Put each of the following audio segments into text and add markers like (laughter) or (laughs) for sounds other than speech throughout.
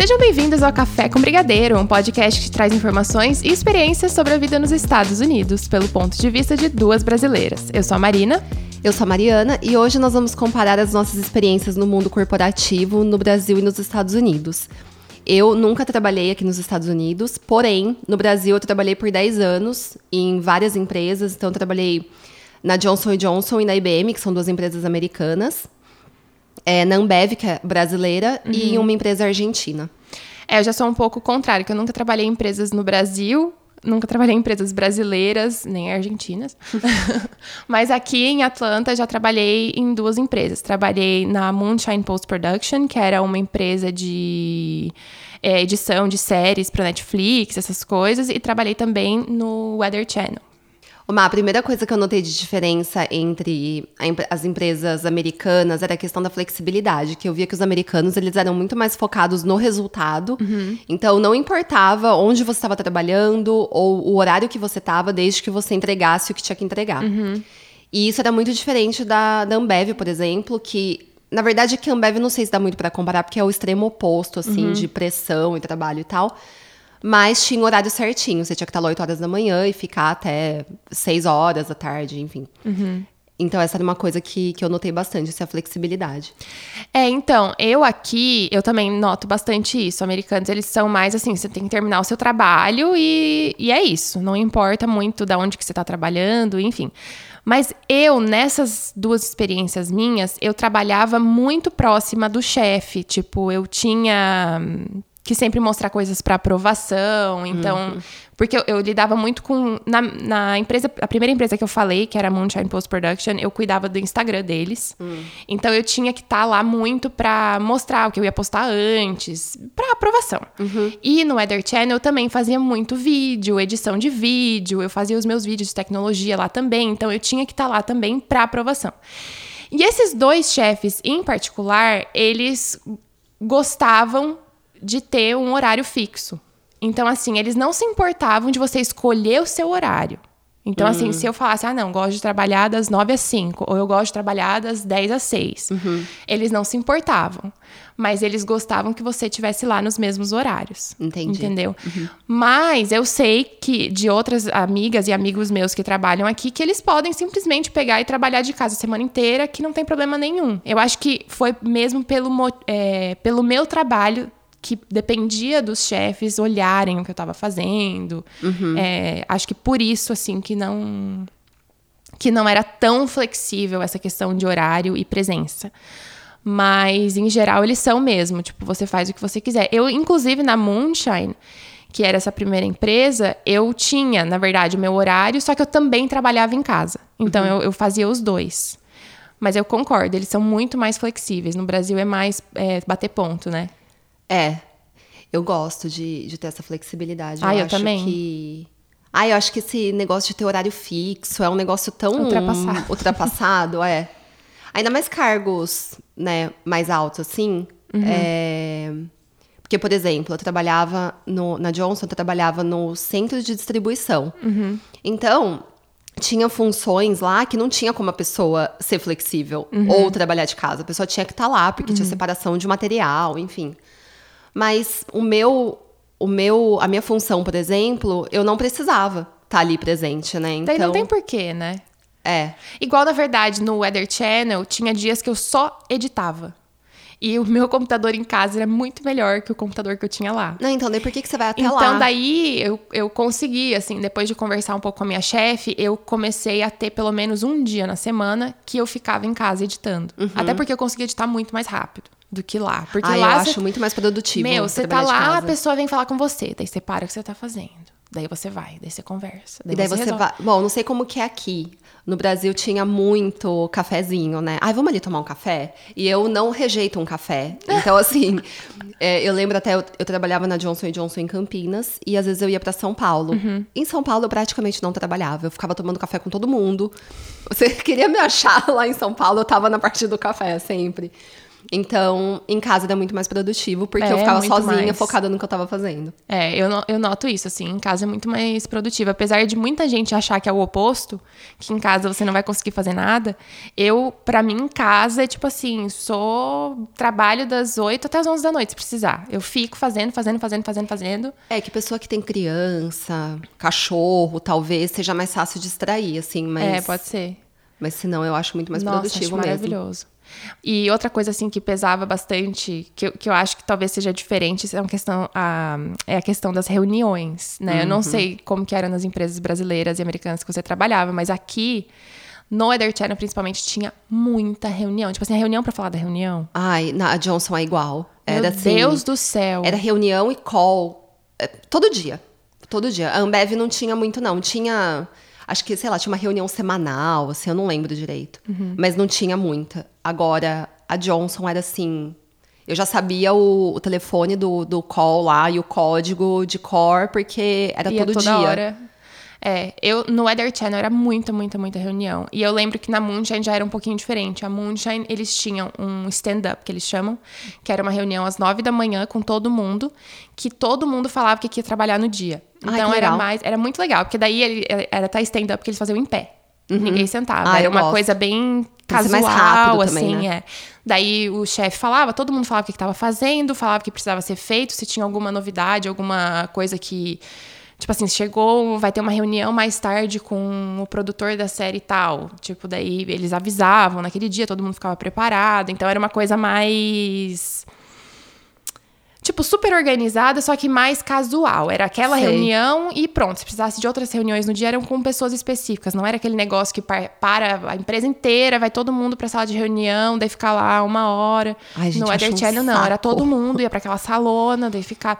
Sejam bem-vindos ao Café com Brigadeiro, um podcast que traz informações e experiências sobre a vida nos Estados Unidos, pelo ponto de vista de duas brasileiras. Eu sou a Marina. Eu sou a Mariana e hoje nós vamos comparar as nossas experiências no mundo corporativo no Brasil e nos Estados Unidos. Eu nunca trabalhei aqui nos Estados Unidos, porém, no Brasil eu trabalhei por 10 anos em várias empresas. Então, trabalhei na Johnson Johnson e na IBM, que são duas empresas americanas. É, na Ambev, que é brasileira, uhum. e em uma empresa argentina. É, eu já sou um pouco contrário, que eu nunca trabalhei em empresas no Brasil, nunca trabalhei em empresas brasileiras, nem argentinas. (laughs) Mas aqui em Atlanta já trabalhei em duas empresas. Trabalhei na Moonshine Post Production, que era uma empresa de é, edição de séries para Netflix, essas coisas, e trabalhei também no Weather Channel. Uma, a primeira coisa que eu notei de diferença entre as empresas americanas era a questão da flexibilidade, que eu via que os americanos eles eram muito mais focados no resultado. Uhum. Então não importava onde você estava trabalhando ou o horário que você estava, desde que você entregasse o que tinha que entregar. Uhum. E isso era muito diferente da, da Ambev, por exemplo, que na verdade que a Ambev não sei se dá muito para comparar, porque é o extremo oposto assim uhum. de pressão e trabalho e tal. Mas tinha um horário certinho. Você tinha que estar lá 8 horas da manhã e ficar até 6 horas da tarde, enfim. Uhum. Então, essa era uma coisa que, que eu notei bastante, essa flexibilidade. É, então, eu aqui, eu também noto bastante isso. Americanos, eles são mais assim, você tem que terminar o seu trabalho e, e é isso. Não importa muito da onde que você está trabalhando, enfim. Mas eu, nessas duas experiências minhas, eu trabalhava muito próxima do chefe. Tipo, eu tinha que sempre mostrar coisas para aprovação. Então, uhum. porque eu, eu, lidava muito com na, na, empresa, a primeira empresa que eu falei, que era a Moonshine Post Production, eu cuidava do Instagram deles. Uhum. Então eu tinha que estar tá lá muito para mostrar o que eu ia postar antes, para aprovação. Uhum. E no Weather Channel eu também fazia muito vídeo, edição de vídeo, eu fazia os meus vídeos de tecnologia lá também, então eu tinha que estar tá lá também para aprovação. E esses dois chefes em particular, eles gostavam de ter um horário fixo. Então, assim, eles não se importavam de você escolher o seu horário. Então, uhum. assim, hum. se eu falasse, ah, não, gosto de trabalhar das 9 às 5, ou eu gosto de trabalhar das 10 às 6, uhum. eles não se importavam. Mas eles gostavam que você estivesse lá nos mesmos horários. Entendi. Entendeu? Uhum. Mas eu sei que de outras amigas e amigos meus que trabalham aqui, que eles podem simplesmente pegar e trabalhar de casa a semana inteira, que não tem problema nenhum. Eu acho que foi mesmo pelo, é, pelo meu trabalho que dependia dos chefes olharem o que eu estava fazendo. Uhum. É, acho que por isso, assim, que não que não era tão flexível essa questão de horário e presença. Mas, em geral, eles são mesmo. Tipo, você faz o que você quiser. Eu, inclusive, na Moonshine, que era essa primeira empresa, eu tinha, na verdade, o meu horário, só que eu também trabalhava em casa. Então, uhum. eu, eu, fazia os dois. Mas eu concordo, eles são muito mais flexíveis. No Brasil é mais é, bater ponto, né? É. Eu gosto de, de ter essa flexibilidade. Ah, eu, eu também. Que... Ah, eu acho que esse negócio de ter horário fixo é um negócio tão ultrapassado, ultrapassado é. Ainda mais cargos, né, mais altos assim. Uhum. É... Porque, por exemplo, eu trabalhava no, na Johnson, eu trabalhava no centro de distribuição. Uhum. Então, tinha funções lá que não tinha como a pessoa ser flexível uhum. ou trabalhar de casa. A pessoa tinha que estar tá lá, porque tinha uhum. separação de material, enfim. Mas o meu, o meu, a minha função, por exemplo, eu não precisava estar tá ali presente, né? Então, Daí não tem porquê, né? É. Igual, na verdade, no Weather Channel, tinha dias que eu só editava. E o meu computador em casa era muito melhor que o computador que eu tinha lá. Não, então, daí por que, que você vai até então, lá? Então, daí eu, eu consegui, assim, depois de conversar um pouco com a minha chefe, eu comecei a ter pelo menos um dia na semana que eu ficava em casa editando. Uhum. Até porque eu conseguia editar muito mais rápido do que lá. Porque ah, lá eu cê... acho muito mais produtivo. Meu, você tá lá, a pessoa vem falar com você, daí você para o que você tá fazendo. Daí você vai, daí você conversa. Daí e daí você, você vai. Bom, não sei como que é aqui. No Brasil tinha muito cafezinho, né? Ai, vamos ali tomar um café? E eu não rejeito um café. Então, (laughs) assim, é, eu lembro até, eu, eu, trabalhava na Johnson Johnson em Campinas e às vezes eu ia para São Paulo. Uhum. Em São Paulo eu praticamente não trabalhava. Eu ficava tomando café com todo mundo. Você (laughs) queria me achar lá em São Paulo, eu tava na parte do café sempre. Então, em casa era muito mais produtivo, porque É, eu ficava sozinha, mais. focada no que eu tava fazendo. É, eu, eu noto isso, assim, em casa é muito mais produtiva. Apesar de muita gente achar que é o oposto, que em casa você não vai conseguir fazer nada, eu, pra mim, em casa, é tipo assim, sou. Trabalho das 8 até as 11 da noite, se precisar. Eu fico fazendo, fazendo, fazendo, fazendo, fazendo. É que pessoa que tem criança, cachorro, talvez seja mais fácil distrair, assim, mas. É, pode ser. Mas se não, eu acho muito mais Nossa, produtivo acho mesmo. maravilhoso. E outra coisa, assim, que pesava bastante, que, eu- que eu acho que talvez seja diferente, é, uma questão, a, é a questão das reuniões, né? Eu não sei como que era nas empresas brasileiras e americanas que você trabalhava, mas aqui, no Weather Channel, principalmente, tinha muita reunião. Tipo assim, a reunião pra falar da reunião. Ai, na a Johnson é igual. Era Meu assim. Deus do céu. Era reunião e call. é, todo dia. Todo dia. A Ambev não tinha muito, não. Tinha. Acho que, sei lá, tinha uma reunião semanal, assim, eu não lembro direito. Uhum. Mas não tinha muita. Agora, a Johnson era assim. Eu já sabia o, o telefone do, do call lá e o código de core, porque era todo toda dia. hora. É, eu no Weather Channel era muita, muita, muita reunião. E eu lembro que na Moonshine já era um pouquinho diferente. A Moonshine, eles tinham um stand-up, que eles chamam, que era uma reunião às nove da manhã com todo mundo, que todo mundo falava que ia trabalhar no dia. Ai, Então que era mais, era muito legal, porque daí ele, era até stand-up que eles faziam em pé. Ninguém sentava. Ah, era uma gosto. coisa bem casual, mais rápido assim, também, né? é. Daí o chefe falava, todo mundo falava o que estava fazendo, falava o que precisava ser feito, se tinha alguma novidade, alguma coisa que. Tipo assim, chegou, vai ter uma reunião mais tarde com o produtor da série e tal. Tipo, daí eles avisavam naquele dia, todo mundo ficava preparado. Então era uma coisa mais. Tipo, super organizada, só que mais casual. Era aquela Sei. reunião e pronto. Se precisasse de outras reuniões no dia, eram com pessoas específicas. Não era aquele negócio que par- para a empresa inteira, vai todo mundo pra sala de reunião, daí ficar lá uma hora. Ai, gente, no acho Weather um Channel, não. Era todo mundo, ia pra (laughs) aquela salona, daí ficar.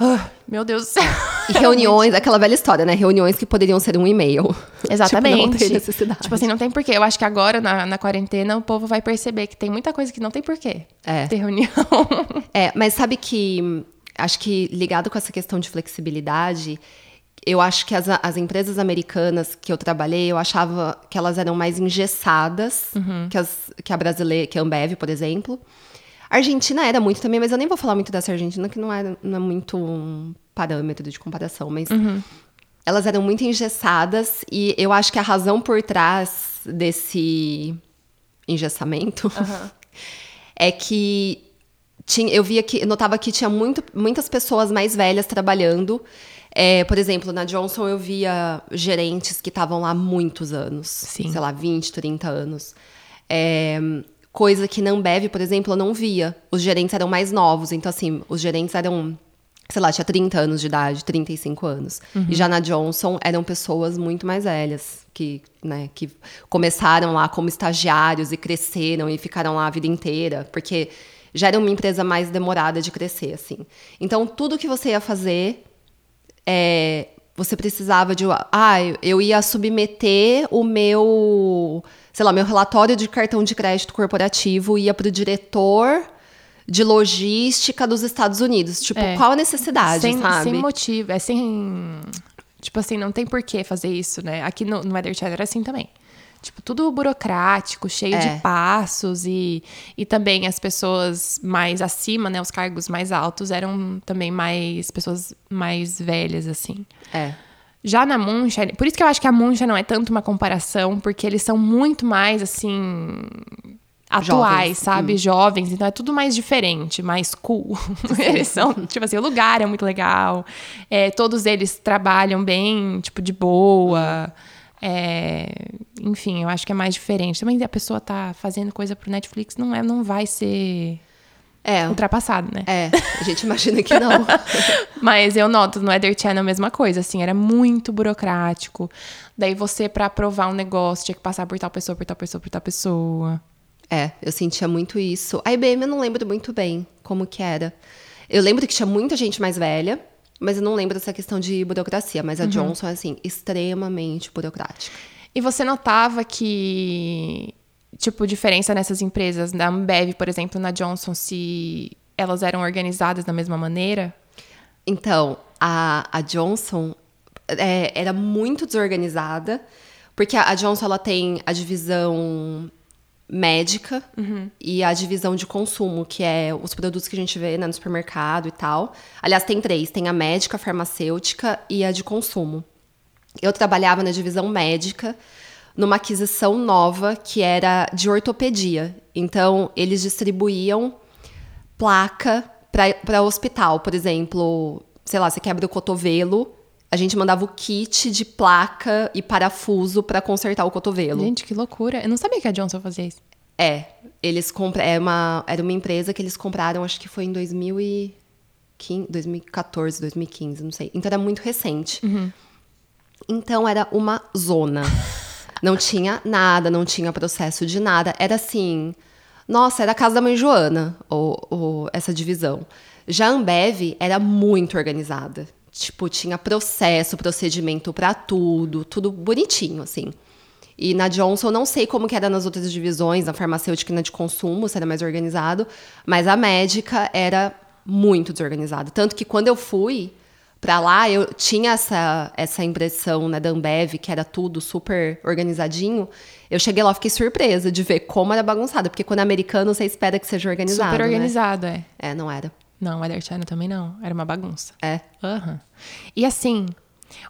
Ah, meu Deus do céu. (laughs) E reuniões, aquela velha história, né? Reuniões que poderiam ser um e-mail. Exatamente. (laughs) Tipo, não tem necessidade. Tipo assim, não tem porquê. Eu acho que agora, na, na quarentena, o povo vai perceber que tem muita coisa que não tem porquê. É. Ter reunião. (laughs) É, mas sabe que acho que ligado com essa questão de flexibilidade, eu acho que as, as empresas americanas que eu trabalhei, eu achava que elas eram mais engessadas que, as, que a brasileira, que a Ambev, por exemplo. A Argentina era muito também, mas eu nem vou falar muito dessa Argentina, que não é, não é muito um parâmetro de comparação, mas elas eram muito engessadas e eu acho que a razão por trás desse engessamento (laughs) é que tinha, eu via que, eu notava que tinha muito, muitas pessoas mais velhas trabalhando. É, por exemplo, na Johnson eu via gerentes que estavam lá há muitos anos. Sim. Sei lá, 20, 30 anos. É, coisa que na Ambev, por exemplo, eu não via. Os gerentes eram mais novos. Então, assim, os gerentes eram, sei lá, tinha 30 anos de idade, 35 anos. E já na Johnson eram pessoas muito mais velhas. Que, né, que começaram lá como estagiários e cresceram e ficaram lá a vida inteira. Porque já era uma empresa mais demorada de crescer, assim. Então, tudo que você ia fazer é, você precisava de. Ah, eu ia submeter o meu. Sei lá, meu relatório de cartão de crédito corporativo ia para o diretor de logística dos Estados Unidos. Tipo, É. qual a necessidade, sem, sabe? sem motivo. É sem. Tipo assim, não tem por que fazer isso, né? Aqui no, no Weather Channel era assim também. Tipo, tudo burocrático, cheio É. de passos e, e também as pessoas mais acima, né? Os cargos mais altos eram também mais pessoas mais velhas, assim. É. Já na Moonshine, por isso que eu acho que a Moonshine não é tanto uma comparação, porque eles são muito mais, assim, atuais, Jovens. sabe? Jovens, então é tudo mais diferente, mais cool. (laughs) eles são, tipo assim, o lugar é muito legal, é, todos eles trabalham bem, tipo, de boa. é, enfim, eu acho que é mais diferente. Também a pessoa tá fazendo coisa pro Netflix, não, é, não vai ser É. ultrapassado, né? É, a gente imagina que não. (laughs) Mas eu noto no Weather Channel a mesma coisa, assim, era muito burocrático. Daí você, pra aprovar um negócio, tinha que passar por tal pessoa, por tal pessoa, por tal pessoa. É, eu sentia muito isso. A IBM eu não lembro muito bem como que era. Eu lembro que tinha muita gente mais velha, mas eu não lembro dessa questão de burocracia. Mas a Johnson é, assim, extremamente burocrática. E você notava que, tipo, diferença nessas empresas, na Ambev, por exemplo, na Johnson, se elas eram organizadas da mesma maneira? Então, a, a Johnson é, era muito desorganizada, porque a, a Johnson ela tem a divisão médica e a divisão de consumo, que é os produtos que a gente vê né, no supermercado e tal. Aliás, tem três: tem a médica, a farmacêutica e a de consumo. Eu trabalhava na divisão médica numa aquisição nova que era de ortopedia. Então, eles distribuíam placa para hospital. Por exemplo, sei lá, você quebra o cotovelo, a gente mandava o kit de placa e parafuso para consertar o cotovelo. Gente, que loucura. Eu não sabia que a Johnson fazia isso. É, eles compram, é uma, era uma empresa que eles compraram, acho que foi em 2015, 2014, 2015, não sei. Então era muito recente. Então era uma zona. (laughs) Não tinha nada, não tinha processo de nada. Era assim. Nossa, era a casa da mãe Joana, ou, ou essa divisão. Já a Ambev era muito organizada. Tipo, tinha processo, procedimento pra tudo, tudo bonitinho, assim. E na Johnson, não sei como que era nas outras divisões, na farmacêutica e na de consumo, se era mais organizado, mas a médica era muito desorganizada. Tanto que quando eu fui pra lá, eu tinha essa, essa impressão né, da Ambev, que era tudo super organizadinho. Eu cheguei lá, fiquei surpresa de ver como era bagunçado, porque quando é americano, você espera que seja organizado. Super né? organizado, é. É, não era. Não, o Weather Channel também não. Era uma bagunça. É. Aham. E assim,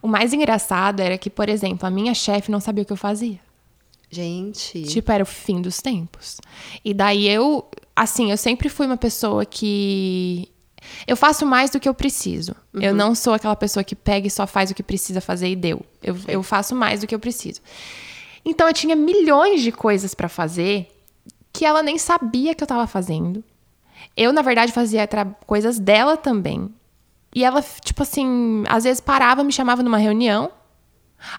o mais engraçado era que, por exemplo, a minha chefe não sabia o que eu fazia. Gente. Tipo, era o fim dos tempos. E daí eu, assim, eu sempre fui uma pessoa que. Eu faço mais do que eu preciso. Eu não sou aquela pessoa que pega e só faz o que precisa fazer e deu. Eu, eu faço mais do que eu preciso. Então eu tinha milhões de coisas pra fazer que ela nem sabia que eu tava fazendo. Eu, na verdade, fazia coisas dela também. E ela, tipo assim, às vezes parava, me chamava numa reunião.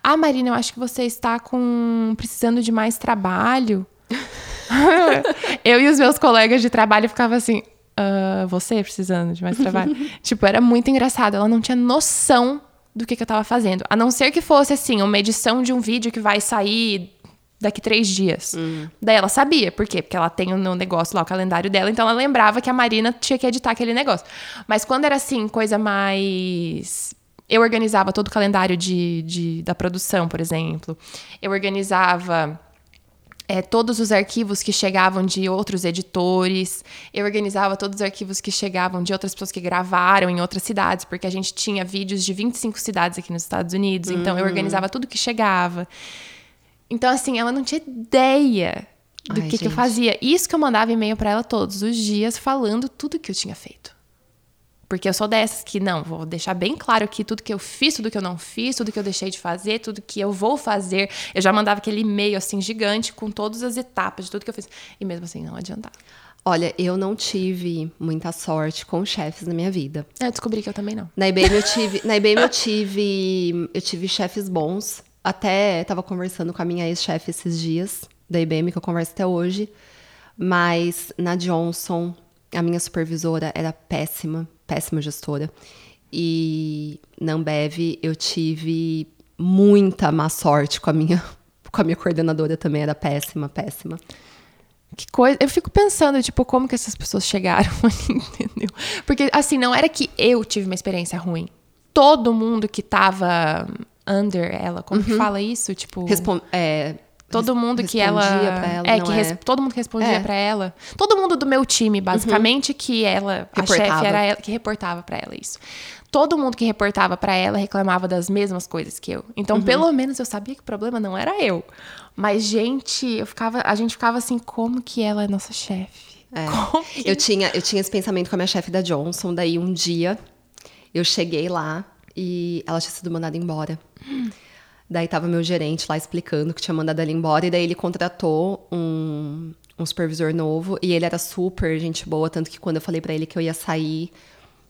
Ah, Marina, eu acho que você está com precisando de mais trabalho. (laughs) (laughs) eu e os meus colegas de trabalho ficavam assim, "Ah, você precisando de mais trabalho? (laughs) tipo, era muito engraçado. Ela não tinha noção do que, que eu tava fazendo. A não ser que fosse, assim, uma edição de um vídeo que vai sair daqui três dias. Daí ela sabia. Por quê? Porque ela tem no negócio lá, o calendário dela. Então ela lembrava que a Marina tinha que editar aquele negócio. Mas quando era, assim, coisa mais... Eu organizava todo o calendário de, de- da produção, por exemplo. Eu organizava é, todos os arquivos que chegavam de outros editores. Eu organizava todos os arquivos que chegavam de outras pessoas que gravaram em outras cidades, porque a gente tinha vídeos de 25 cidades aqui nos Estados Unidos. Então eu organizava tudo que chegava. Então, assim, ela não tinha ideia do Ai, que, que eu fazia. Isso que eu mandava e-mail pra ela todos os dias, falando tudo que eu tinha feito. Porque eu sou dessas que, não, vou deixar bem claro aqui tudo que eu fiz, tudo que eu não fiz, tudo que eu deixei de fazer, tudo que eu vou fazer. Eu já mandava aquele e-mail, assim, gigante, com todas as etapas de tudo que eu fiz. E mesmo assim, não adiantava. Olha, eu não tive muita sorte com chefes na minha vida. Eu descobri que eu também não. Na IBM eu tive, na IBM eu tive, eu tive chefes bons. Até tava conversando com a minha ex-chefe esses dias da IBM que eu converso até hoje. Mas na Johnson, a minha supervisora era péssima, péssima gestora. E na Ambev eu tive muita má sorte com a minha (laughs) com a minha coordenadora também era péssima, péssima. Que coisa. Eu fico pensando, tipo, como que essas pessoas chegaram (laughs) ali, entendeu? Porque, assim, não era que eu tive uma experiência ruim. Todo mundo que tava under ela, como que fala isso? Tipo. Respon é, Todo mundo que ela. ela, é, que res- todo mundo que respondia É. pra ela. Todo mundo do meu time, basicamente, que ela. A chefe Reportava. era ela que reportava pra ela isso. Todo mundo que reportava pra ela reclamava das mesmas coisas que eu. Então, Uhum. pelo menos eu sabia que o problema não era eu. Mas, gente, eu ficava, a gente ficava assim, como que ela é nossa chefe? É. Como que- Eu tinha, eu tinha esse pensamento com a minha chefe da Johnson, daí um dia eu cheguei lá e ela tinha sido mandada embora. Daí tava meu gerente lá explicando que tinha mandado ela embora, e daí ele contratou um, um supervisor novo, e ele era super gente boa, tanto que quando eu falei pra ele que eu ia sair,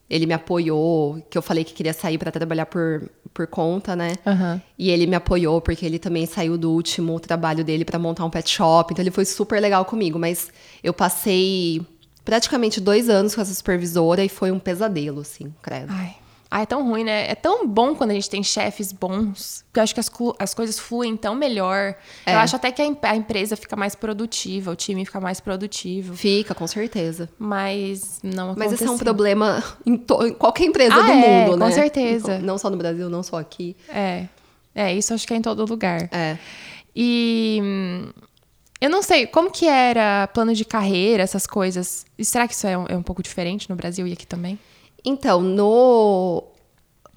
ele me apoiou, que eu falei que queria sair pra trabalhar por, por conta, né? Aham. E ele me apoiou porque ele também saiu do último trabalho dele pra montar um pet shop. Então ele foi super legal comigo. Mas eu passei praticamente dois anos com essa supervisora e foi um pesadelo, assim, credo. Ai. Ai, é tão ruim, né? É tão bom quando a gente tem chefes bons. Porque eu acho que as, as coisas fluem tão melhor. É. Eu acho até que a, a empresa fica mais produtiva, o time fica mais produtivo. Fica, com certeza. Mas não aconteceu. Mas esse é um problema em, em qualquer empresa Ah, do é, mundo, com né? certeza. Não só no Brasil, não só aqui. É. É, isso acho que é em todo lugar. É. E. Eu não sei, como que era plano de carreira, essas coisas? E será que isso é um, é um pouco diferente no Brasil e aqui também? Então, no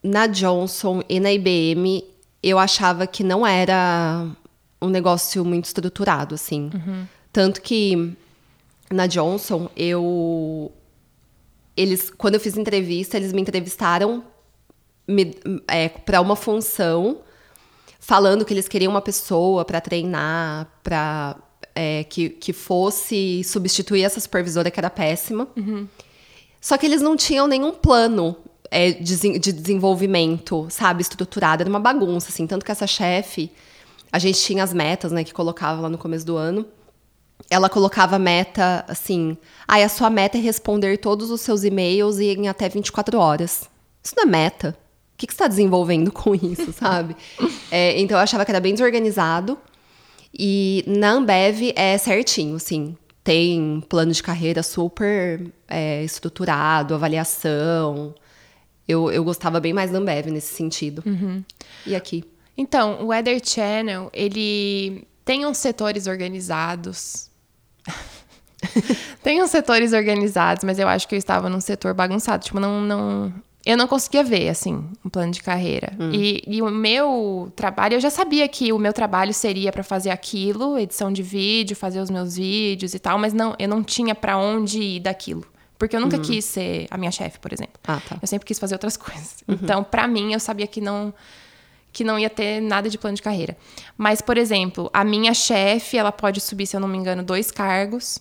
na Johnson e na IBM, eu achava que não era um negócio muito estruturado, assim. Uhum. Tanto que na Johnson, eu. Eles, quando eu fiz entrevista, eles me entrevistaram é, para uma função, falando que eles queriam uma pessoa para treinar, para é, que, que fosse substituir essa supervisora que era péssima. Uhum. Só que eles não tinham nenhum plano é, de, de desenvolvimento, sabe, estruturado. Era uma bagunça, assim. Tanto que essa chefe, a gente tinha as metas, né, que colocava lá no começo do ano. Ela colocava meta assim: ah, a sua meta é responder todos os seus e-mails em até 24 horas. Isso não é meta. O que, que você está desenvolvendo com isso, (laughs) sabe? é, então eu achava que era bem desorganizado. E na Ambev é certinho, assim tem plano de carreira super é, estruturado, avaliação. Eu, eu gostava bem mais da Ambev nesse sentido. Uhum. E aqui? Então, o Weather Channel, ele tem uns setores organizados. (laughs) tem uns setores organizados, mas eu acho que eu estava num setor bagunçado. Tipo, não, não, eu não conseguia ver, assim, um plano de carreira. Hum. E, e, o meu trabalho, eu já sabia que o meu trabalho seria para fazer aquilo, edição de vídeo, fazer os meus vídeos e tal, mas não, eu não tinha para onde ir daquilo. Porque eu nunca uhum. quis ser a minha chefe, por exemplo. Ah, tá. Eu sempre quis fazer outras (laughs) coisas. Uhum. Então, para mim, eu sabia que não que não ia ter nada de plano de carreira. Mas, por exemplo, a minha chefe, ela pode subir, se eu não me engano, dois cargos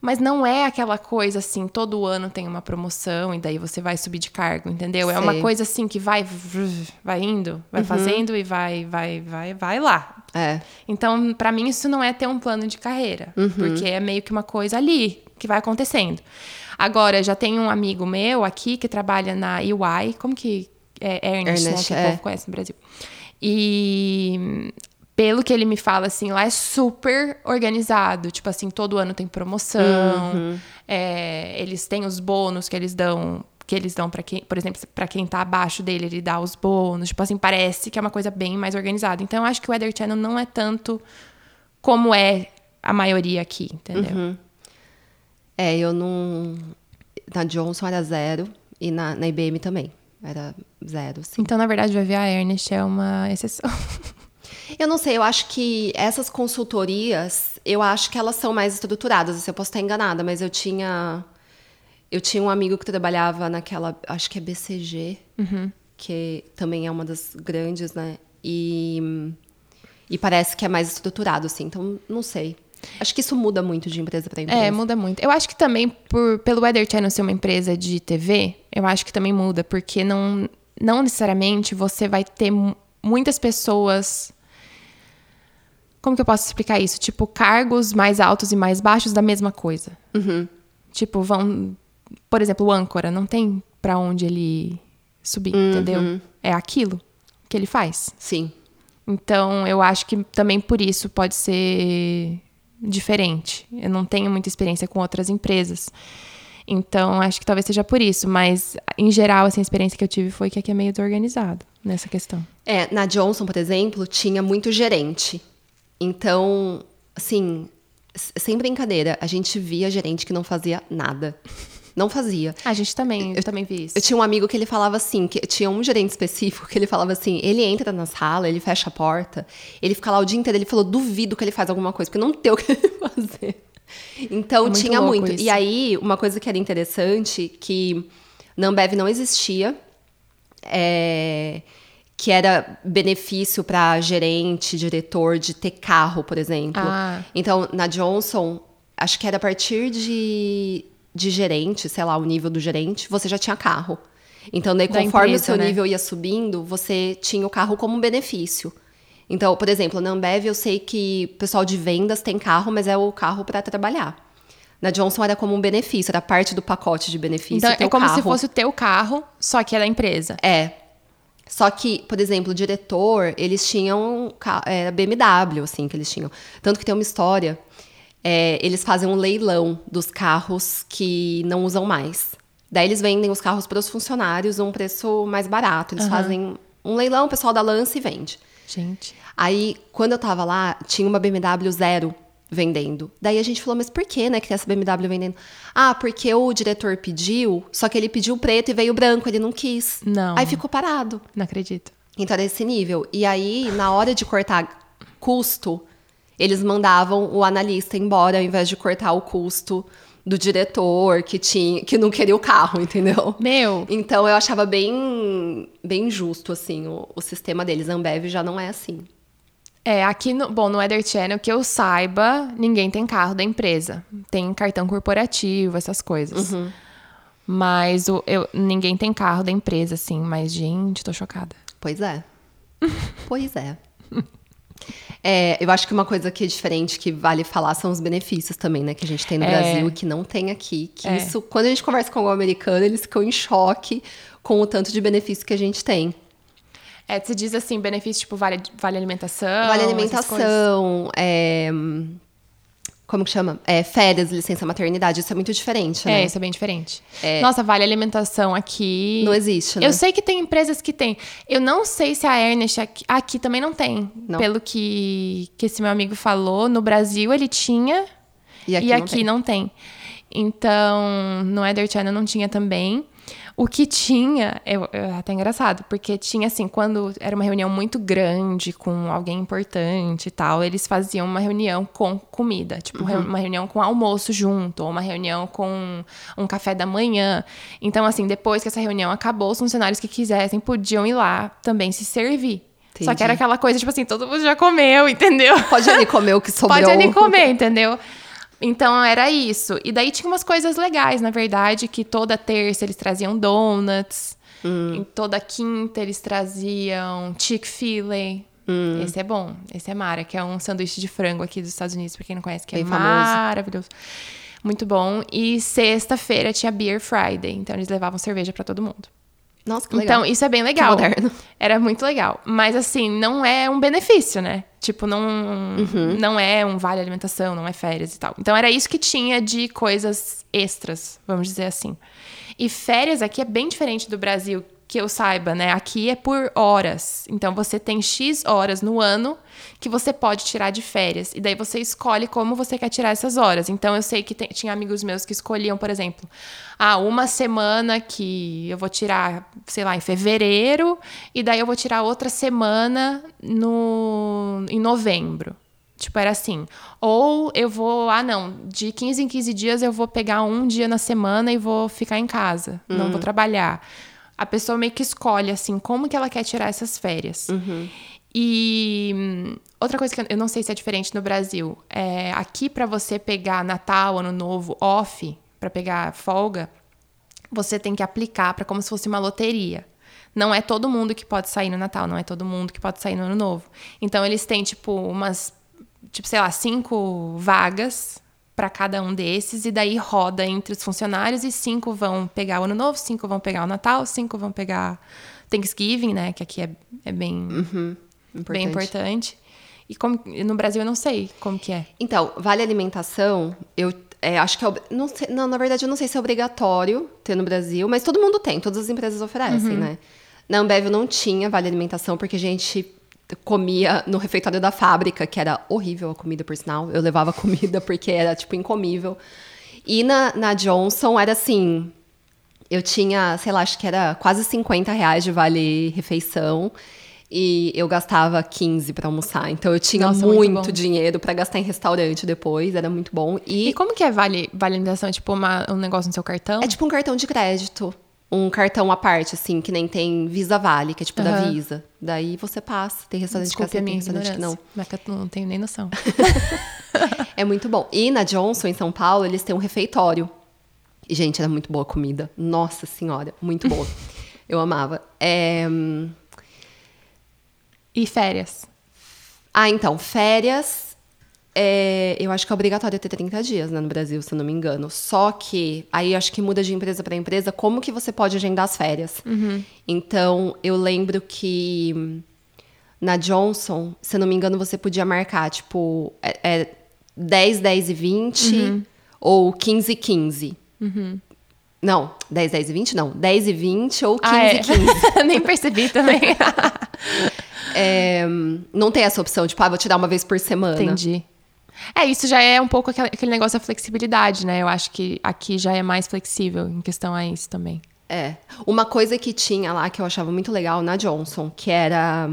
mas não é aquela coisa assim, todo ano tem uma promoção e daí você vai subir de cargo, entendeu? Sei. É uma coisa assim que vai vai indo, vai uhum. fazendo e vai vai vai vai lá. É. Então, para mim isso não é ter um plano de carreira, uhum. porque é meio que uma coisa ali que vai acontecendo. Agora, já tem um amigo meu aqui que trabalha na EY, como que é Ernest, Ernest né, que é. o povo conhece no Brasil. E pelo que ele me fala, assim, lá é super organizado. Tipo assim, todo ano tem promoção. Uhum. É, eles têm os bônus que eles dão. Que eles dão para quem, por exemplo, para quem tá abaixo dele, ele dá os bônus. Tipo assim, parece que é uma coisa bem mais organizada. Então, eu acho que o Weather Channel não é tanto como é a maioria aqui, entendeu? Uhum. É, eu não. Na Johnson era zero e na, na IBM também. Era zero, sim. Então, na verdade, o a Ernest é uma exceção. (laughs) Eu não sei, eu acho que essas consultorias, eu acho que elas são mais estruturadas. Assim, eu posso estar enganada, mas eu tinha. Eu tinha um amigo que trabalhava naquela. Acho que é BCG, uhum. que também é uma das grandes, né? E. E parece que é mais estruturado, assim. Então, não sei. Acho que isso muda muito de empresa para empresa. É, muda muito. Eu acho que também, por, pelo Weather Channel ser uma empresa de TV, eu acho que também muda, porque não, não necessariamente você vai ter muitas pessoas como que eu posso explicar isso? Tipo, cargos mais altos e mais baixos da mesma coisa. Uhum. Tipo, vão. Por exemplo, o âncora não tem para onde ele subir, uhum. entendeu? É aquilo que ele faz. Sim. Então, eu acho que também por isso pode ser diferente. Eu não tenho muita experiência com outras empresas. Então, acho que talvez seja por isso. Mas, em geral, assim, a experiência que eu tive foi que aqui é meio desorganizado nessa questão. É, na Johnson, por exemplo, tinha muito gerente. Então, assim, sem brincadeira, a gente via gerente que não fazia nada. Não fazia. A gente também, eu, também vi isso. Eu tinha um amigo que ele falava assim, que tinha um gerente específico que ele falava assim, ele entra na sala, ele fecha a porta, ele fica lá o dia inteiro, ele falou, duvido que ele faz alguma coisa, porque não tem o que ele (laughs) fazer. Então é muito tinha muito. Isso. E aí, uma coisa que era interessante, que na Ambev não existia, é, que era benefício para gerente, diretor de ter carro, por exemplo. Ah. Então, na Johnson, acho que era a partir de, de gerente, sei lá, o nível do gerente, você já tinha carro. Então, daí, conforme empresa, o seu né? nível ia subindo, você tinha o carro como um benefício. Então, por exemplo, na Ambev eu sei que o pessoal de vendas tem carro, mas é o carro para trabalhar. Na Johnson era como um benefício, era parte do pacote de benefício. Então, é como carro. se fosse o teu carro, só que é da empresa. É. Só que, por exemplo, o diretor, eles tinham é, BMW, assim, que eles tinham. Tanto que tem uma história, é, eles fazem um leilão dos carros que não usam mais. Daí eles vendem os carros para os funcionários a um preço mais barato. Eles uhum. fazem um leilão, o pessoal da lança e vende. Gente. Aí, quando eu tava lá, tinha uma BMW zero. Vendendo. Daí a gente falou, mas por que, né, que tem essa BMW vendendo? Ah, porque o diretor pediu, só que ele pediu preto e veio branco, ele não quis. Não. Aí ficou parado. Não acredito. Então era esse nível. E aí, na hora de cortar custo, eles mandavam o analista embora ao invés de cortar o custo do diretor que tinha que não queria o carro, (laughs) entendeu? Meu. Então eu achava bem bem justo assim o, o sistema deles. A Ambev já não é assim. É, aqui no, bom, no Weather Channel, que eu saiba, ninguém tem carro da empresa. Tem cartão corporativo, essas coisas. Uhum. Mas o, eu, ninguém tem carro da empresa, assim. Mas, gente, tô chocada. Pois é. pois é. É, eu acho que uma coisa que é diferente que vale falar são os benefícios também, né? Que a gente tem no É. Brasil e que não tem aqui. Que É. isso, quando a gente conversa com o americano, eles ficam em choque com o tanto de benefício que a gente tem. É, você diz assim, benefício tipo vale, vale alimentação. Vale alimentação, é, como que chama? É, férias, licença maternidade, isso é muito diferente, né? É, isso é bem diferente. Nossa, vale alimentação aqui. Não existe, né? Eu sei que tem empresas que tem. Eu não sei se a Ernest aqui, aqui também não tem. Não. Pelo que, que esse meu amigo falou, no Brasil ele tinha E aqui, e não aqui tem. não tem. Então, no Ether Channel não tinha também. O que tinha, eu, eu- é até engraçado, porque tinha assim, quando era uma reunião muito grande com alguém importante e tal, eles faziam uma reunião com comida, tipo Uhum. uma reunião com almoço junto, ou uma reunião com um café da manhã. Então, assim, depois que essa reunião acabou, os funcionários que quisessem podiam ir lá também se servir. Só Entendi. que era aquela coisa, tipo assim, todo mundo já comeu, (laughs) entendeu? Pode ali comer o que sobrou. Pode ali comer, entendeu? Então era isso. E daí tinha umas coisas legais, na verdade, que toda terça eles traziam donuts. Em toda quinta eles traziam Chick-fil-A. Esse é bom. Esse é mara, que é um sanduíche de frango aqui dos Estados Unidos, pra quem não conhece, que é Bem famoso. maravilhoso. Muito bom. E sexta-feira tinha Beer Friday, então eles levavam cerveja pra todo mundo. Nossa, que legal. Então, isso é bem legal. moderno. (laughs) Era muito legal. Mas, assim, não é um benefício, né? Tipo, não, Uhum. não é um vale alimentação, não é férias e tal. Então, era isso que tinha de coisas extras, vamos dizer assim. E férias aqui é bem diferente do Brasil, que eu saiba, né? Aqui é por horas. Então, você tem X horas no ano que você pode tirar de férias. E daí você escolhe como você quer tirar essas horas. Então, eu sei que tem- tinha amigos meus que escolhiam, por exemplo, ah, uma semana que eu vou tirar, sei lá, em fevereiro, e daí eu vou tirar outra semana no, em novembro. Tipo, era assim. Ou eu vou, ah, não, de 15 em 15 dias eu vou pegar um dia na semana e vou ficar em casa, não vou trabalhar. A pessoa meio que escolhe, assim, como que ela quer tirar essas férias. E hum, outra coisa que eu- não sei se é diferente no Brasil, é aqui pra você pegar Natal, Ano Novo, off, pra pegar folga, você tem que aplicar pra como se fosse uma loteria. Não é todo mundo que pode sair no Natal, não é todo mundo que pode sair no Ano Novo. Então eles têm tipo umas, tipo sei lá, cinco vagas pra cada um desses e daí roda entre os funcionários e cinco vão pegar o Ano Novo, cinco vão pegar o Natal, cinco vão pegar Thanksgiving, né, que aqui é, é bem bem importante. E como, no Brasil eu não sei como que é. Então, vale alimentação, eu é, acho que é. Não, sei- não, na verdade, eu não sei se é obrigatório ter no Brasil, mas todo mundo tem, todas as empresas oferecem, Uhum. né? Na Ambev eu não tinha vale alimentação, porque a gente comia no refeitório da fábrica, que era horrível a comida, por sinal. Eu levava (laughs) comida porque era, tipo, incomível. E na, na Johnson era assim. Eu tinha, sei lá, acho que era quase 50 reais de vale refeição. E eu gastava 15 pra almoçar. Então eu tinha Nossa, muito muito, dinheiro pra gastar em restaurante depois, era muito bom. E, E, como que é vale, vale alimentação? É tipo uma- um negócio no seu cartão? é tipo um cartão de crédito. Um cartão à parte, assim, que nem tem Visa Vale, que é tipo da Aham. Visa. Daí você passa. Tem restaurante Desculpe que aceita, tem restaurante que não. Mas eu não tenho nem noção. (laughs) É muito bom. E na Johnson, em São Paulo, eles têm um refeitório. E, gente, era muito boa a comida. Nossa senhora, muito boa. (laughs) Eu amava. É, hum, E férias? Ah, então, férias. É, eu acho que é obrigatório ter 30 dias né, no Brasil, se eu não me engano. Só que aí acho que muda de empresa para empresa como que você pode agendar as férias. Então, eu lembro que na Johnson, se eu não me engano, você podia marcar, tipo, é, é 10, 10 e 20 ou 15 e 15. Não, 10, 10 e 20 não. 10 e 20 ou 15 ah, e é. 15. (laughs) nem percebi também. (laughs) É, não tem essa opção, tipo, ah, vou te dar uma vez por semana. Entendi. É, isso já é um pouco aquele, negócio da flexibilidade, né? Eu acho que aqui já é mais flexível em questão a isso também. É. Uma coisa que tinha lá que eu achava muito legal na Johnson, que era.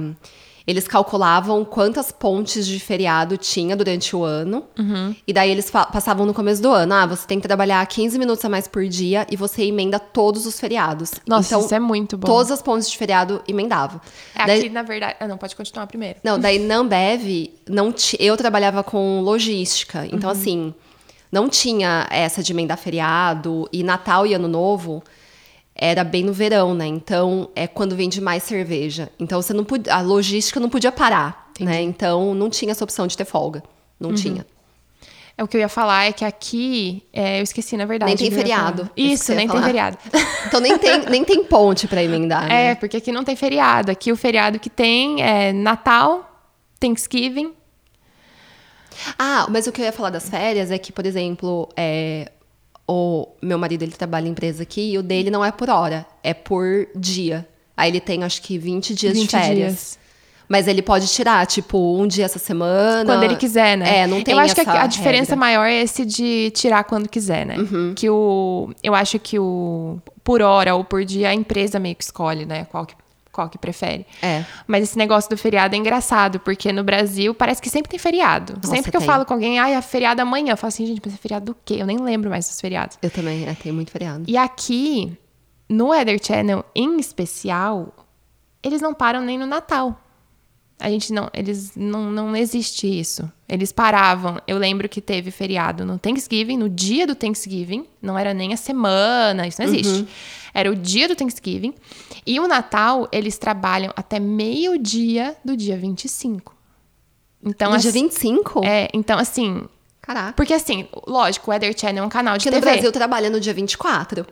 Eles calculavam quantas pontes de feriado tinha durante o ano. E daí eles passavam no começo do ano. Ah, você tem que trabalhar 15 minutos a mais por dia e você emenda todos os feriados. Nossa, então, isso é muito bom. todas as pontes de feriado emendava. É, Daí- aqui, na verdade. Ah, não, pode continuar primeiro. não, daí (laughs) na Ambev, não ti- eu trabalhava com logística. Então, assim, não tinha essa de emendar feriado. E Natal e Ano Novo era bem no verão, né? Então, é quando vende mais cerveja. Então, você não podia, a logística não podia parar, né? Então, não tinha essa opção de ter folga. Não tinha. É, o que eu ia falar é que aqui. é, eu esqueci, na verdade. Nem tem feriado. Isso nem tem feriado. (laughs) Então, nem tem, nem tem ponte pra emendar, né? É, porque aqui não tem feriado. Aqui o feriado que tem é Natal, Thanksgiving. Ah, mas o que eu ia falar das férias é que, por exemplo, é, o meu marido ele trabalha em empresa aqui e o dele não é por hora, é por dia. Aí ele tem acho que 20 dias 20 de férias. dias. Mas ele pode tirar, tipo, um dia essa semana. Quando ele quiser, né? É, não tem Eu acho que a, a diferença regra. Uhum. maior é esse de tirar quando quiser, né? Que o. Eu acho que o. Por hora ou por dia, a empresa meio que escolhe, né? Qual que, qual que prefere. É. Mas esse negócio do feriado é engraçado, porque no Brasil parece que sempre tem feriado. Nossa, sempre que eu tem. falo com alguém, ai, é feriado amanhã. Eu falo assim, gente, mas é feriado do quê? Eu nem lembro mais dos feriados. Eu também, é, tem muito feriado. E aqui, no Weather Channel em especial, eles não param nem no Natal. A gente não, eles não, não existe isso. Eles paravam. Eu lembro que teve feriado no Thanksgiving, no dia do Thanksgiving, não era nem a semana, isso não existe. Era o dia do Thanksgiving. E o Natal, eles trabalham até meio-dia do dia 25. Então, no dia assim, 25? é, então assim, Caraca. porque assim, lógico, o Weather Channel é um canal de Porque no TV. Brasil trabalha no dia 24.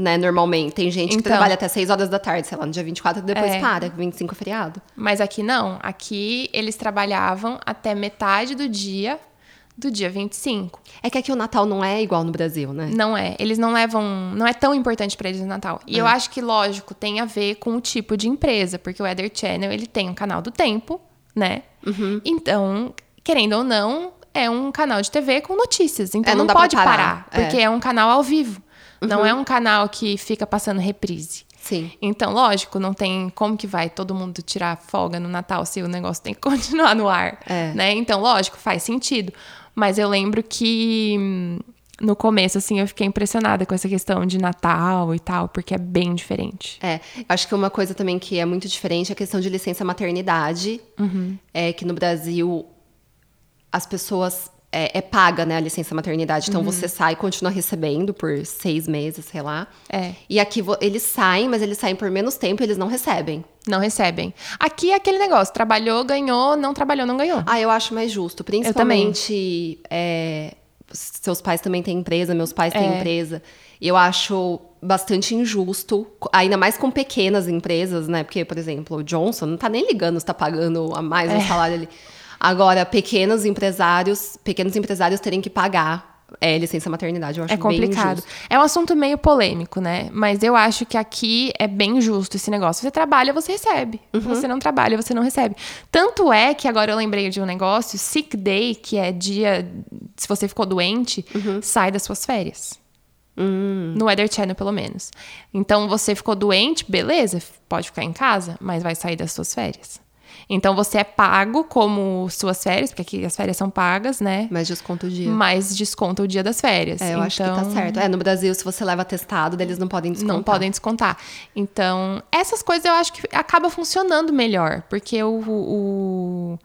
Né, normalmente. Tem gente que Então. trabalha até 6 horas da tarde, sei lá, no dia 24 e depois É. para, 25 é feriado. Mas aqui não. Aqui eles trabalhavam até metade do dia do dia 25. É que aqui o Natal não é igual no Brasil, né? Não é. Eles não levam. Não é tão importante pra eles o Natal. E eu acho que, lógico, tem a ver com o tipo de empresa, porque o Weather Channel ele tem um canal do tempo, né? Então, querendo ou não, é um canal de TV com notícias. Então É, não não, pode parar. parar, É. porque é um canal ao vivo. Não é um canal que fica passando reprise. Sim. Então, lógico, não tem como que vai todo mundo tirar folga no Natal se o negócio tem que (laughs) continuar no ar, É. né? Então, lógico, faz sentido. Mas eu lembro que hum, no começo, assim, eu fiquei impressionada com essa questão de Natal e tal, porque é bem diferente. É, acho que uma coisa também que é muito diferente é a questão de licença maternidade. É que no Brasil as pessoas. É, é paga, né, a licença maternidade. Então você sai e continua recebendo por seis meses, sei lá. É. E aqui eles saem, mas eles saem por menos tempo e eles não recebem. Não recebem. Aqui é aquele negócio: trabalhou, ganhou, não trabalhou, não ganhou. Ah, eu acho mais justo. Principalmente. é, seus pais também têm empresa, meus pais têm É. empresa. Eu acho bastante injusto, ainda mais com pequenas empresas, né? Porque, por exemplo, o Johnson não tá nem ligando se tá pagando a mais É. no salário ali. Agora, pequenos empresários, pequenos empresários terem que pagar é, licença maternidade, eu acho É complicado. É um assunto meio polêmico, né? Mas eu acho que aqui é bem justo esse negócio. Você trabalha, você recebe. Uhum. Você não trabalha, você não recebe. Tanto é que agora eu lembrei de um negócio, sick day, que é dia se você ficou doente, Uhum. sai das suas férias. Hum. No Weather Channel, pelo menos. Então, você ficou doente, beleza, pode ficar em casa, mas vai sair das suas férias. Então, você é pago como suas férias, porque aqui as férias são pagas, né? Mas desconto o dia. Mas desconta o dia das férias. É, eu acho que tá Então, certo. É, no Brasil, se você leva testado, eles não podem descontar. Não podem descontar. Então, essas coisas eu acho que acaba funcionando melhor, porque o, o,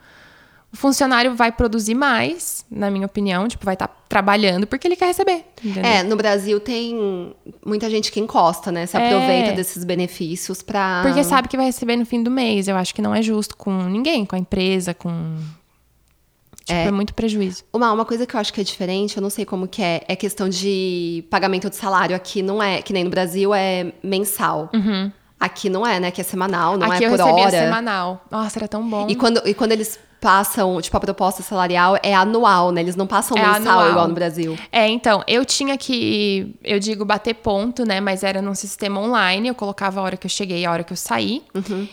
o funcionário vai produzir mais, na minha opinião, tipo, vai estar trabalhando porque ele quer receber. entendeu? É, no Brasil tem muita gente que encosta, né? Se É. aproveita desses benefícios pra. Porque sabe que vai receber no fim do mês. Eu acho que não é justo com ninguém, com a empresa, com. Tipo, é, muito prejuízo. Uma, uma coisa que eu acho que é diferente, eu não sei como que é, é questão de pagamento de salário. Aqui não é, que nem no Brasil é mensal. Aqui não é, né? Que é semanal, não Uhum. Aqui é eu por recebia hora. semanal. Nossa, era tão bom. E quando, e quando eles passam, tipo, a proposta salarial é anual, né? Eles não passam É mensal anual. igual no Brasil. É, então, eu tinha que, eu digo bater ponto, né? Mas era num sistema online, eu colocava a hora que eu cheguei e a hora que eu saí.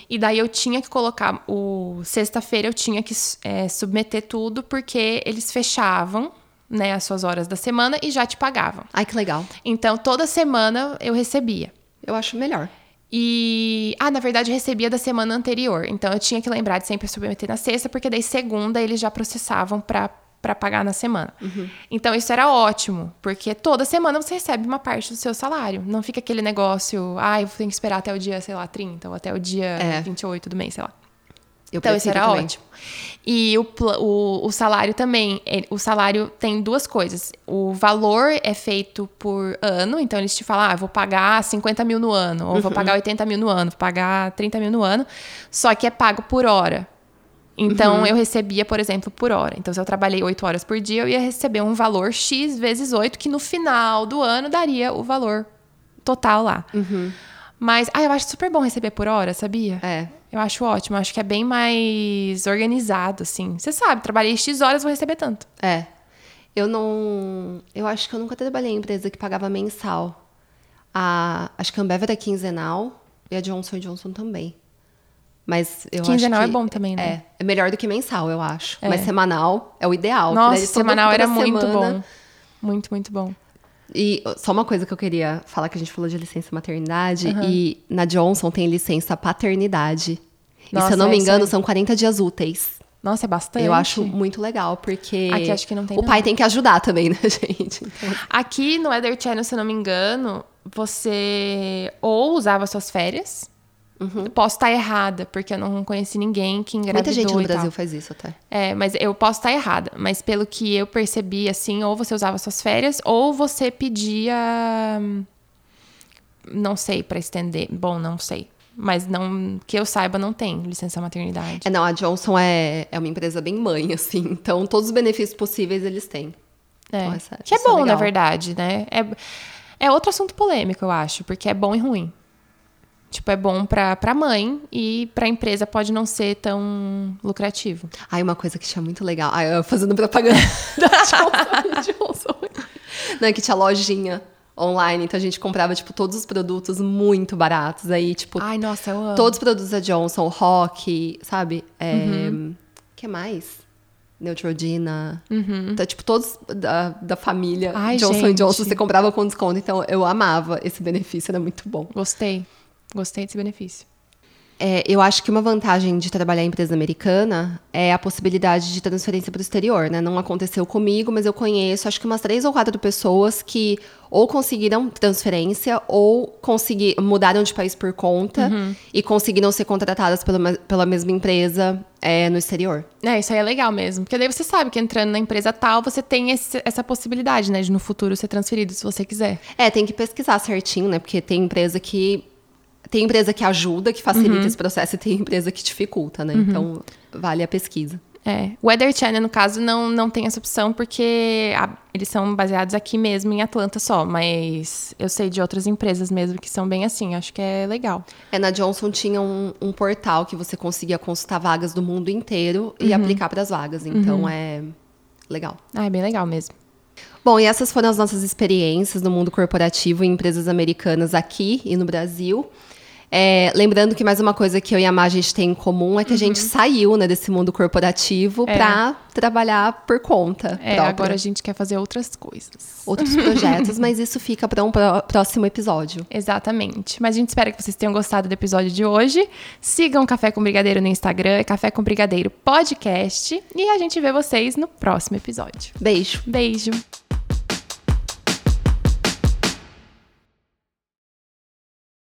E daí eu tinha que colocar, o sexta-feira eu tinha que é, submeter tudo, porque eles fechavam, né, as suas horas da semana e já te pagavam. Ai, que legal. Então, toda semana eu recebia. Eu acho melhor. E. Ah, na verdade, recebia da semana anterior. Então eu tinha que lembrar de sempre submeter na sexta, porque daí segunda eles já processavam pra, pra pagar na semana. Então isso era ótimo, porque toda semana você recebe uma parte do seu salário. Não fica aquele negócio, ah, eu tenho que esperar até o dia, sei lá, 30, ou até o dia É. 28 do mês, sei lá. Eu Então isso era também. ótimo. E o, o, o salário também. ele- O salário tem duas coisas. O valor é feito por ano, então eles te falam, ah, vou pagar 50 mil no ano, ou vou pagar 80 mil no ano, vou pagar 30 mil no ano. Só que é pago por hora. Então eu recebia, por exemplo, por hora. Então, se eu trabalhei 8 horas por dia, eu ia receber um valor X vezes 8, que no final do ano daria o valor total lá. Mas, ah, eu acho super bom receber por hora, sabia? É. Eu acho ótimo, acho que é bem mais organizado, assim. Você sabe, trabalhei X horas, vou receber tanto. É. Eu não. Eu acho que eu nunca trabalhei em empresa que pagava mensal. A, acho que a Ambev era quinzenal e a Johnson Johnson também. Mas eu Quinzenal acho que é bom também, né? É, é melhor do que mensal, eu acho. É. Mas semanal é o ideal. Nossa, daí semanal era muito semana- bom. Muito, muito bom. E só uma coisa que eu queria falar, que a gente falou de licença maternidade. E na Johnson tem licença paternidade. e se Nossa, eu não me engano, é- são 40 dias úteis. Nossa, é bastante. Eu acho muito legal, porque Aqui acho que não tem, o não. pai tem que ajudar também, né, (laughs) gente? Então, Aqui no Weather Channel, se eu não me engano, você ou usava suas férias. Posso estar errada, porque eu não conheci ninguém que engravidou muita gente no. Brasil faz isso até. É, mas eu posso estar errada. Mas pelo que eu percebi, assim, ou você usava suas férias, ou você pedia. Não sei, pra estender. Bom, não sei. Mas não que eu saiba, não tem licença maternidade. É, não, a Johnson é, é uma empresa bem mãe, assim. Então, todos os benefícios possíveis eles têm. É. Então, essa- que é é bom, na legal. verdade, né? É, é outro assunto polêmico, eu acho, porque é bom e ruim. Tipo, é bom pra, pra mãe e pra empresa pode não ser tão lucrativo. Ai, uma coisa que tinha muito legal. Ai, eu fazendo propaganda (laughs) da Johnson Johnson. Não, é que tinha lojinha online, então a gente comprava, tipo, todos os produtos muito baratos. Aí, tipo, Ai, nossa, eu amo. todos os produtos da Johnson, Rock, sabe? É, Uhum. que mais? Neutrogena. Então, tipo, todos da, da família Uhum. Ai, Johnson gente. Johnson você comprava com desconto. Então, eu amava esse benefício, era muito bom. Gostei. Gostei desse benefício. É, eu acho que uma vantagem de trabalhar em empresa americana é a possibilidade de transferência para o exterior, né? Não aconteceu comigo, mas eu conheço acho que umas três ou quatro pessoas que ou conseguiram transferência ou consegui, mudaram de país por conta e conseguiram ser contratadas pela, pela mesma empresa é, no exterior. É, isso aí é legal mesmo. Porque daí você sabe que entrando na empresa tal, você tem esse- essa possibilidade, né? De no futuro ser transferido, se você quiser. É, tem que pesquisar certinho, né? Porque tem empresa que. Tem empresa que ajuda, que facilita esse processo, e tem empresa que dificulta, né? Então, vale a pesquisa. É. O Weather Channel, no caso, não, não tem essa opção porque a- eles são baseados aqui mesmo em Atlanta só. Mas eu sei de outras empresas mesmo que são bem assim. Acho que é legal. É, na Johnson tinha um, um portal que você conseguia consultar vagas do mundo inteiro e aplicar para as vagas. Então é legal. Ah, é bem legal mesmo. Bom, e essas foram as nossas experiências no mundo corporativo em empresas americanas aqui e no Brasil. É, lembrando que mais uma coisa que eu e a Má a gente tem em comum é que a gente saiu né, desse mundo corporativo É. para trabalhar por conta. É, própria. agora a gente quer fazer outras coisas. Outros (laughs) projetos, mas isso fica para um pró- próximo episódio. Exatamente. Mas a gente espera que vocês tenham gostado do episódio de hoje. Sigam Café com Brigadeiro no Instagram, é Café com Brigadeiro Podcast. E a gente vê vocês no próximo episódio. Beijo! Beijo!